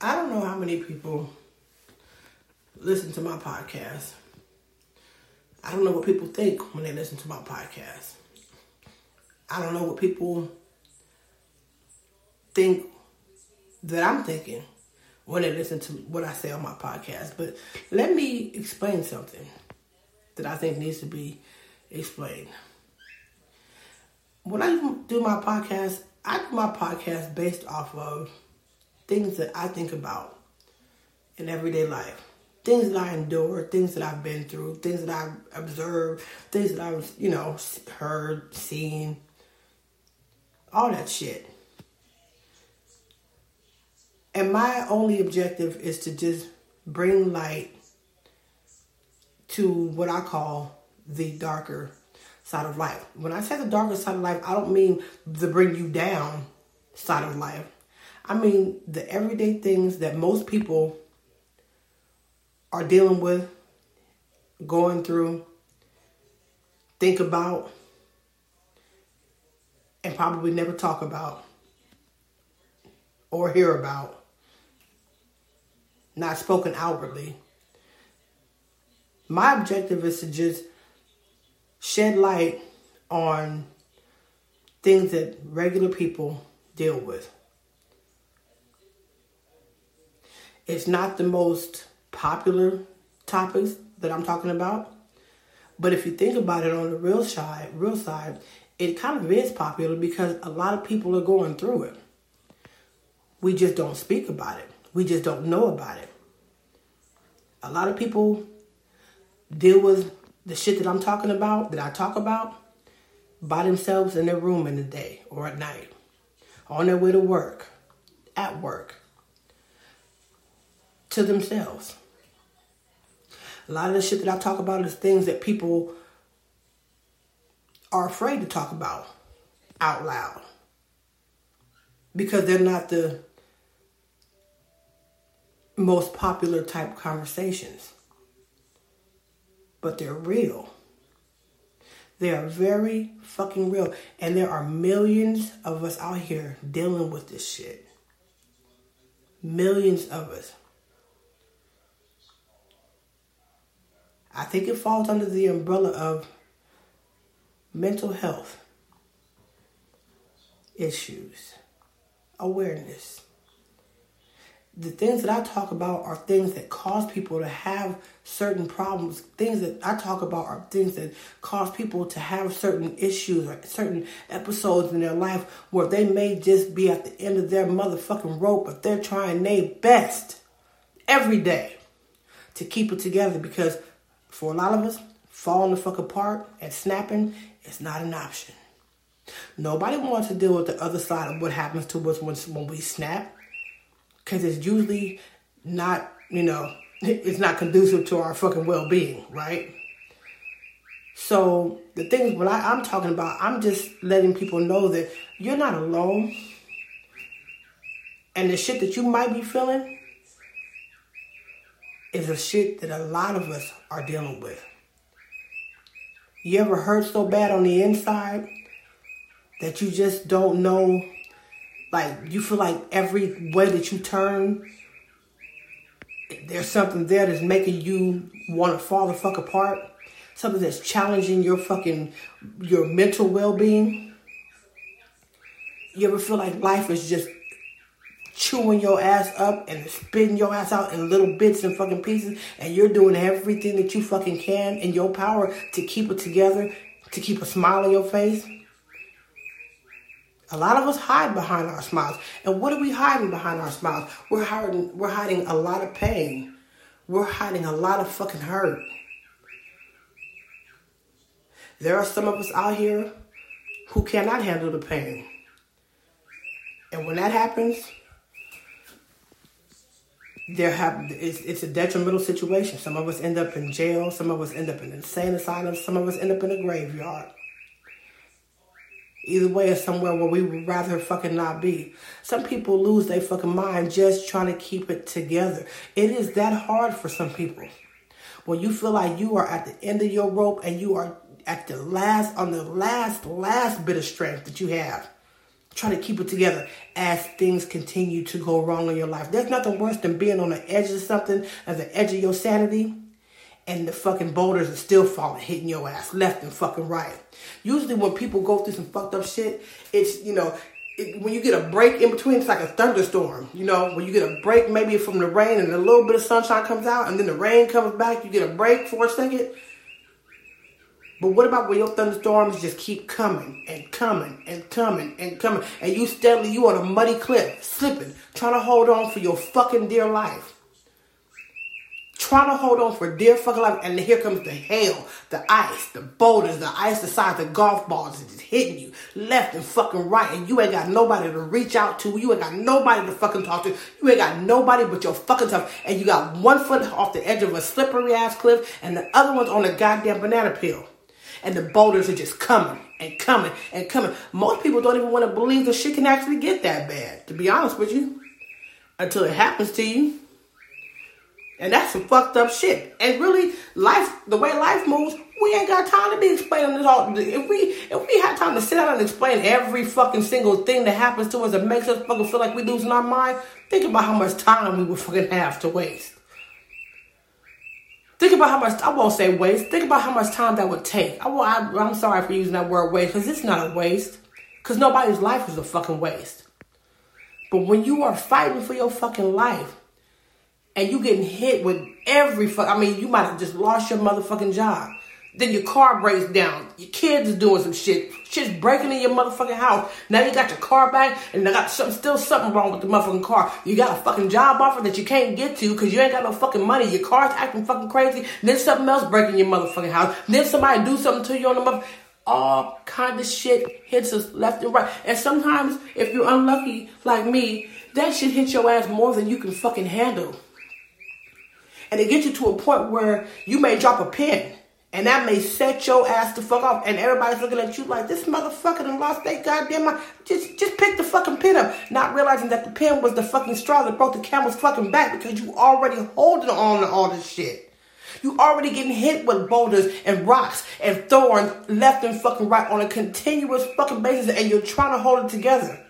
I don't know how many people listen to my podcast. I don't know what people think when they listen to my podcast. I don't know what people think that I'm thinking when they listen to what I say on my podcast. But let me explain something that I think needs to be explained. When I do my podcast, I do my podcast based off of things that I think about in everyday life. Things that I endure, things that I've been through, things that I've observed, things that I've, you know, heard, seen, all that shit. And my only objective is to just bring light to what I call the darker side of life. When I say the darker side of life, I don't mean the bring you down side of life. I mean the everyday things that most people are dealing with, going through, think about, and probably never talk about or hear about not spoken outwardly. My objective is to just shed light on things that regular people deal with. It's not the most popular topics that I'm talking about, but if you think about it on the real side, real side, it kind of is popular because a lot of people are going through it. We just don't speak about it. We just don't know about it. A lot of people deal with the shit that I'm talking about, that I talk about, by themselves in their room in the day or at night, on their way to work, at work, to themselves. A lot of the shit that I talk about is things that people are afraid to talk about out loud because they're not the most popular type conversations. But they're real. They are very fucking real. And there are millions of us out here dealing with this shit. Millions of us. I think it falls under the umbrella of mental health issues, awareness the things that I talk about are things that cause people to have certain problems. Things that I talk about are things that cause people to have certain issues or certain episodes in their life where they may just be at the end of their motherfucking rope, but they're trying their best every day to keep it together because for a lot of us, falling the fuck apart and snapping is not an option. Nobody wants to deal with the other side of what happens to us when, when we snap because it's usually not, you know, it's not conducive to our fucking well being, right? So the things what I, I'm talking about, I'm just letting people know that you're not alone. And the shit that you might be feeling is a shit that a lot of us are dealing with. You ever hurt so bad on the inside that you just don't know like you feel like every way that you turn, there's something there that's making you want to fall the fuck apart. Something that's challenging your fucking your mental well being. You ever feel like life is just chewing your ass up and spitting your ass out in little bits and fucking pieces, and you're doing everything that you fucking can in your power to keep it together, to keep a smile on your face? A lot of us hide behind our smiles. And what are we hiding behind our smiles? We're hiding, we're hiding a lot of pain. We're hiding a lot of fucking hurt. There are some of us out here who cannot handle the pain. And when that happens, there have it's, it's a detrimental situation. Some of us end up in jail, some of us end up in insane asylums, some of us end up in a graveyard. Either way, it's somewhere where we would rather fucking not be. Some people lose their fucking mind just trying to keep it together. It is that hard for some people. When you feel like you are at the end of your rope and you are at the last, on the last, last bit of strength that you have Try to keep it together as things continue to go wrong in your life. There's nothing worse than being on the edge of something, at the edge of your sanity, and the fucking boulders are still falling, hitting your ass left and fucking right. Usually, when people go through some fucked up shit, it's, you know, it, when you get a break in between, it's like a thunderstorm. You know, when you get a break maybe from the rain and a little bit of sunshine comes out, and then the rain comes back, you get a break for a second but what about when your thunderstorms just keep coming and coming and coming and coming, and you steadily you on a muddy cliff, slipping, trying to hold on for your fucking dear life, trying to hold on for dear fucking life, and here comes the hail, the ice, the boulders, the ice the size of golf balls is just hitting you left and fucking right, and you ain't got nobody to reach out to, you ain't got nobody to fucking talk to, you ain't got nobody but your fucking self, and you got one foot off the edge of a slippery ass cliff, and the other one's on a goddamn banana peel and the boulders are just coming and coming and coming. Most people don't even want to believe the shit can actually get that bad, to be honest with you, until it happens to you. And that's some fucked up shit. And really, life, the way life moves, we ain't got time to be explaining this all. If we if we had time to sit down and explain every fucking single thing that happens to us that makes us fucking feel like we're losing our mind, think about how much time we would fucking have to waste. Think about how much, I won't say waste, think about how much time that would take. I, I, I'm sorry for using that word waste because it's not a waste. Because nobody's life is a fucking waste. But when you are fighting for your fucking life and you getting hit with every fuck, I mean, you might have just lost your motherfucking job. Then your car breaks down. Your kids is doing some shit. Shit's breaking in your motherfucking house. Now you got your car back, and I got some, still something wrong with the motherfucking car. You got a fucking job offer that you can't get to because you ain't got no fucking money. Your car's acting fucking crazy. Then something else breaking your motherfucking house. Then somebody do something to you on the mother. All kind of shit hits us left and right. And sometimes, if you're unlucky like me, that shit hits your ass more than you can fucking handle. And it gets you to a point where you may drop a pin and that may set your ass the fuck off. And everybody's looking at you like, this motherfucker done lost their goddamn mind. Just, just pick the fucking pin up. Not realizing that the pin was the fucking straw that broke the camel's fucking back because you already holding on to all this shit. You already getting hit with boulders and rocks and thorns left and fucking right on a continuous fucking basis and you're trying to hold it together.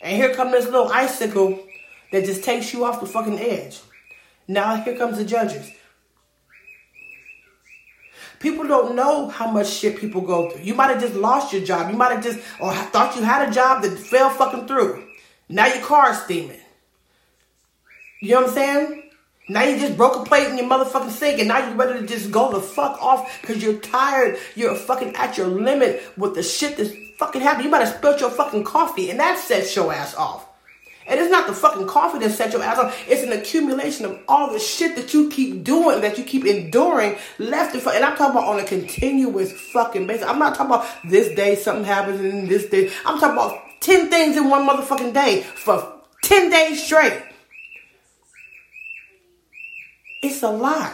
And here comes this little icicle that just takes you off the fucking edge. Now here comes the judges. People don't know how much shit people go through. You might have just lost your job. You might have just, or thought you had a job that fell fucking through. Now your car's steaming. You know what I'm saying? Now you just broke a plate in your motherfucking sink and now you're ready to just go the fuck off because you're tired. You're fucking at your limit with the shit that's fucking happening. You might have spilled your fucking coffee and that sets your ass off. And it's not the fucking coffee that set your ass off. It's an accumulation of all the shit that you keep doing, that you keep enduring left and And I'm talking about on a continuous fucking basis. I'm not talking about this day something happens and this day. I'm talking about 10 things in one motherfucking day for 10 days straight. It's a lot.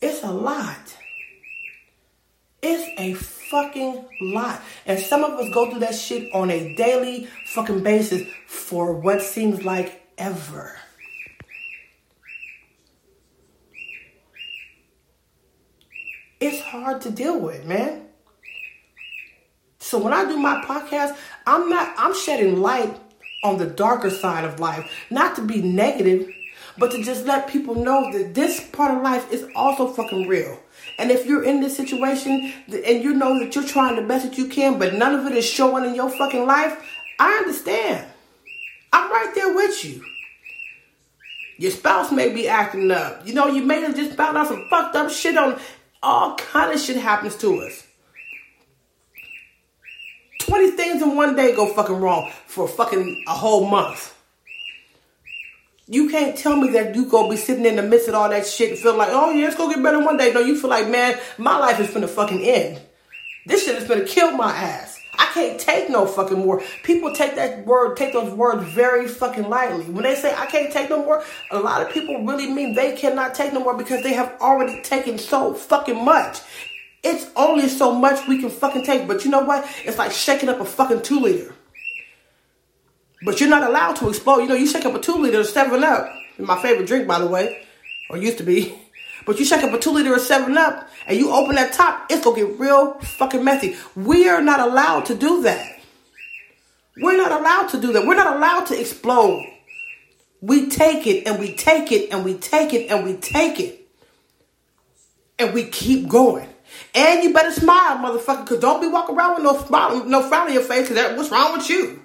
It's a lot. It's a fucking lot. And some of us go through that shit on a daily fucking basis for what seems like ever. It's hard to deal with, man. So when I do my podcast, I'm not I'm shedding light on the darker side of life, not to be negative, but to just let people know that this part of life is also fucking real. And if you're in this situation and you know that you're trying the best that you can, but none of it is showing in your fucking life, I understand. I'm right there with you. Your spouse may be acting up. You know, you may have just found out some fucked up shit on all kind of shit happens to us. 20 things in one day go fucking wrong for fucking a whole month. You can't tell me that you gonna be sitting in the midst of all that shit and feel like, oh yeah, it's gonna get better one day. No, you feel like, man, my life is gonna fucking end. This shit is gonna kill my ass. I can't take no fucking more. People take that word, take those words very fucking lightly. When they say I can't take no more, a lot of people really mean they cannot take no more because they have already taken so fucking much. It's only so much we can fucking take. But you know what? It's like shaking up a fucking two liter. But you're not allowed to explode. You know, you shake up a two liter of 7 Up, my favorite drink, by the way, or used to be. But you shake up a two liter of 7 Up and you open that top, it's gonna get real fucking messy. We are not allowed to do that. We're not allowed to do that. We're not allowed to explode. We take it and we take it and we take it and we take it. And we keep going. And you better smile, motherfucker, because don't be walking around with no smile, no frown on your face, because what's wrong with you?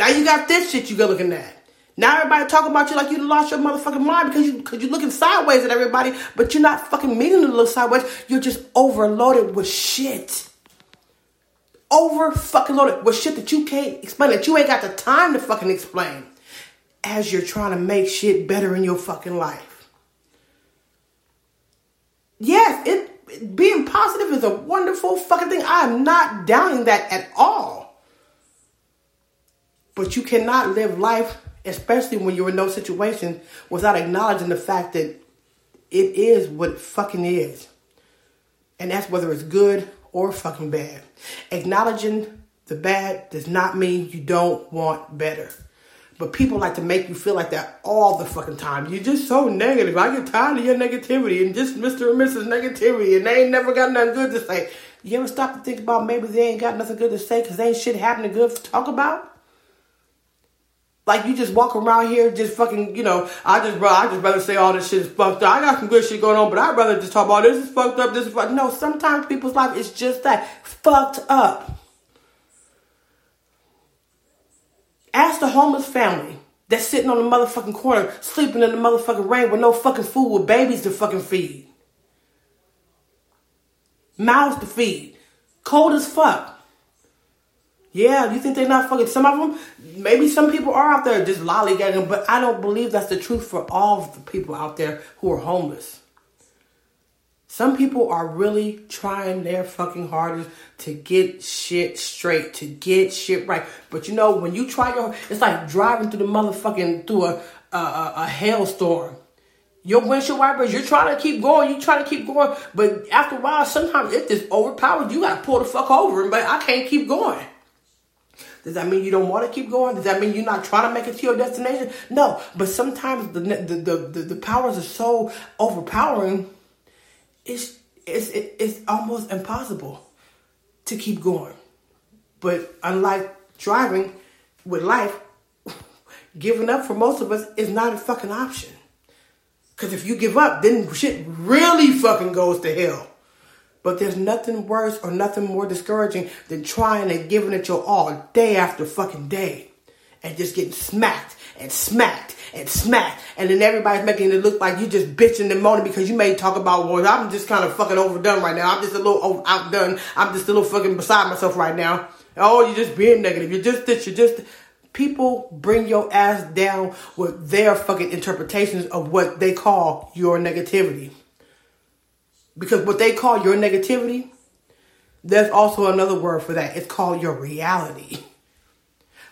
Now you got this shit you go looking at. Now everybody talking about you like you lost your motherfucking mind because you because you're looking sideways at everybody, but you're not fucking meaning to look sideways. You're just overloaded with shit. Over fucking loaded with shit that you can't explain, that you ain't got the time to fucking explain. As you're trying to make shit better in your fucking life. Yes, it being positive is a wonderful fucking thing. I am not doubting that at all. But you cannot live life especially when you're in those situations, without acknowledging the fact that it is what it fucking is. And that's whether it's good or fucking bad. Acknowledging the bad does not mean you don't want better. But people like to make you feel like that all the fucking time. You're just so negative. I get tired of your negativity and just Mr. and Mrs. Negativity and they ain't never got nothing good to say. You ever stop to think about maybe they ain't got nothing good to say because they ain't shit happening good to talk about? Like you just walk around here, just fucking, you know. I just, bro, I just rather say all this shit is fucked up. I got some good shit going on, but I'd rather just talk about this is fucked up. This is fucked. No, sometimes people's life is just that fucked up. Ask the homeless family that's sitting on the motherfucking corner, sleeping in the motherfucking rain with no fucking food, with babies to fucking feed, mouths to feed, cold as fuck. Yeah, you think they're not fucking? Some of them, maybe some people are out there just lollygagging, but I don't believe that's the truth for all the people out there who are homeless. Some people are really trying their fucking hardest to get shit straight, to get shit right. But you know, when you try your, it's like driving through the motherfucking through a a, a, a hailstorm. Your windshield wipers, you're trying to keep going, you trying to keep going, but after a while, sometimes it just overpowers. You gotta pull the fuck over, but I can't keep going. Does that mean you don't want to keep going? Does that mean you're not trying to make it to your destination? No, but sometimes the the the, the, the powers are so overpowering. It's it's it's almost impossible to keep going. But unlike driving with life, giving up for most of us is not a fucking option. Because if you give up, then shit really fucking goes to hell. But there's nothing worse or nothing more discouraging than trying and giving it your all day after fucking day and just getting smacked and smacked and smacked. And then everybody's making it look like you just bitching and moaning because you may talk about, well, I'm just kind of fucking overdone right now. I'm just a little outdone. I'm just a little fucking beside myself right now. Oh, you're just being negative. You're just this. You're just. People bring your ass down with their fucking interpretations of what they call your negativity. Because what they call your negativity, there's also another word for that. It's called your reality.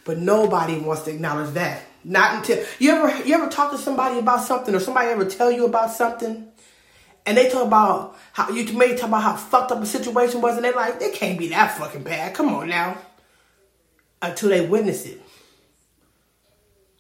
But nobody wants to acknowledge that. Not until you ever you ever talk to somebody about something or somebody ever tell you about something and they talk about how you may talk about how fucked up a situation was and they're like, it can't be that fucking bad. Come on now. Until they witness it.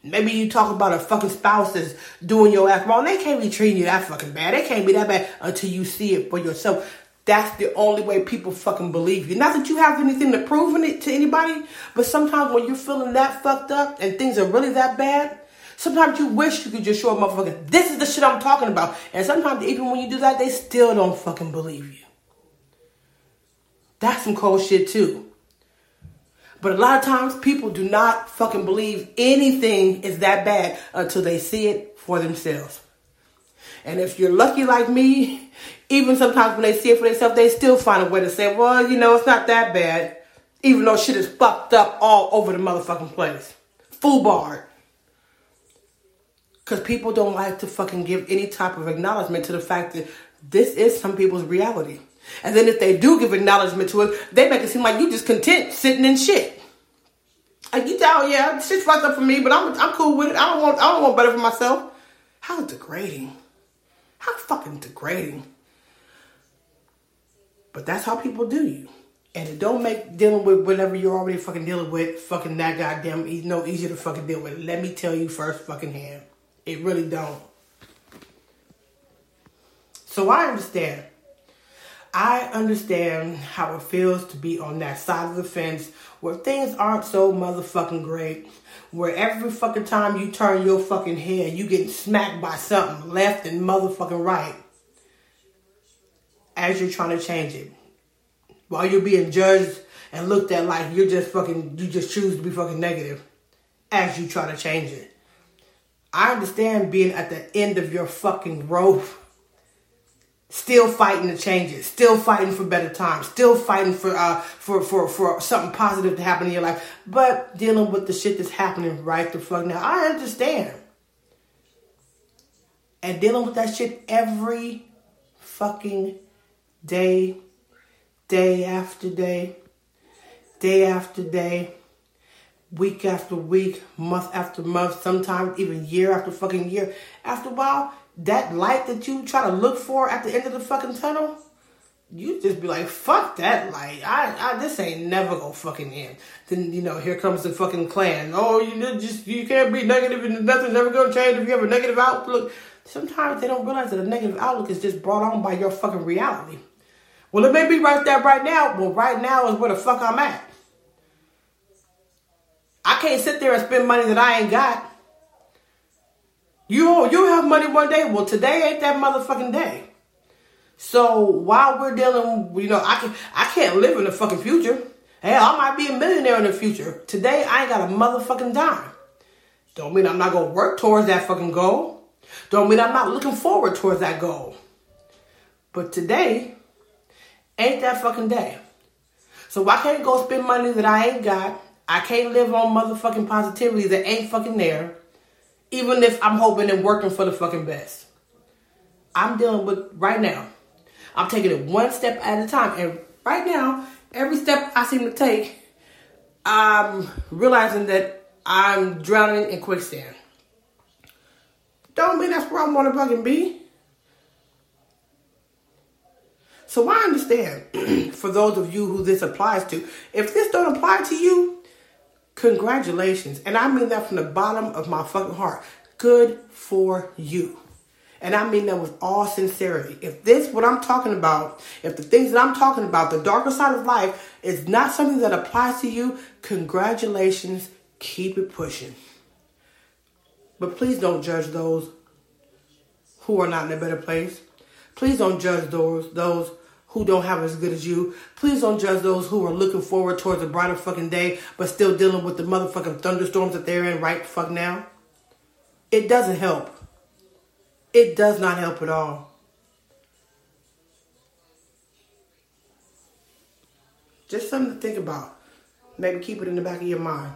Maybe you talk about a fucking spouse that's doing your ass wrong. They can't be treating you that fucking bad. They can't be that bad until you see it for yourself. That's the only way people fucking believe you. Not that you have anything to prove it to anybody, but sometimes when you're feeling that fucked up and things are really that bad, sometimes you wish you could just show a motherfucker, this is the shit I'm talking about. And sometimes even when you do that, they still don't fucking believe you. That's some cold shit too. But a lot of times people do not fucking believe anything is that bad until they see it for themselves. And if you're lucky like me, even sometimes when they see it for themselves, they still find a way to say, well, you know, it's not that bad. Even though shit is fucked up all over the motherfucking place. Full bar. Because people don't like to fucking give any type of acknowledgement to the fact that this is some people's reality. And then if they do give acknowledgement to it, they make it seem like you just content sitting in shit. Like you tell, yeah, shit's fucked up for me, but I'm I'm cool with it. I don't want I don't want better for myself. How degrading. How fucking degrading. But that's how people do you. And it don't make dealing with whatever you're already fucking dealing with fucking that goddamn no easier to fucking deal with. Let me tell you first fucking hand. It really don't. So I understand. I understand how it feels to be on that side of the fence where things aren't so motherfucking great. Where every fucking time you turn your fucking head, you get smacked by something left and motherfucking right as you're trying to change it. While you're being judged and looked at like you're just fucking, you just choose to be fucking negative as you try to change it. I understand being at the end of your fucking rope still fighting to change it, still fighting for better times, still fighting for uh for for for something positive to happen in your life, but dealing with the shit that's happening right the fuck now. I understand. And dealing with that shit every fucking day, day after day, day after day, week after week, month after month, sometimes even year after fucking year. After a while, that light that you try to look for at the end of the fucking tunnel, you just be like, fuck that light. I, I this ain't never gonna fucking end. Then you know, here comes the fucking clan. Oh, you just you can't be negative and nothing's ever gonna change if you have a negative outlook. Sometimes they don't realize that a negative outlook is just brought on by your fucking reality. Well, it may be right there right now. Well, right now is where the fuck I'm at. I can't sit there and spend money that I ain't got. You you have money one day. Well, today ain't that motherfucking day. So while we're dealing, you know, I can I can't live in the fucking future. Hell, I might be a millionaire in the future. Today I ain't got a motherfucking dime. Don't mean I'm not gonna work towards that fucking goal. Don't mean I'm not looking forward towards that goal. But today ain't that fucking day. So I can't go spend money that I ain't got. I can't live on motherfucking positivity that ain't fucking there even if I'm hoping and working for the fucking best. I'm dealing with right now. I'm taking it one step at a time. And right now, every step I seem to take, I'm realizing that I'm drowning in quicksand. Don't mean that's where I want to fucking be. So I understand for those of you who this applies to, if this don't apply to you, Congratulations. And I mean that from the bottom of my fucking heart. Good for you. And I mean that with all sincerity. If this, what I'm talking about, if the things that I'm talking about, the darker side of life, is not something that applies to you, congratulations. Keep it pushing. But please don't judge those who are not in a better place. Please don't judge those those who don't have as good as you. Please don't judge those who are looking forward towards a brighter fucking day, but still dealing with the motherfucking thunderstorms that they're in right fuck now. It doesn't help. It does not help at all. Just something to think about. Maybe keep it in the back of your mind.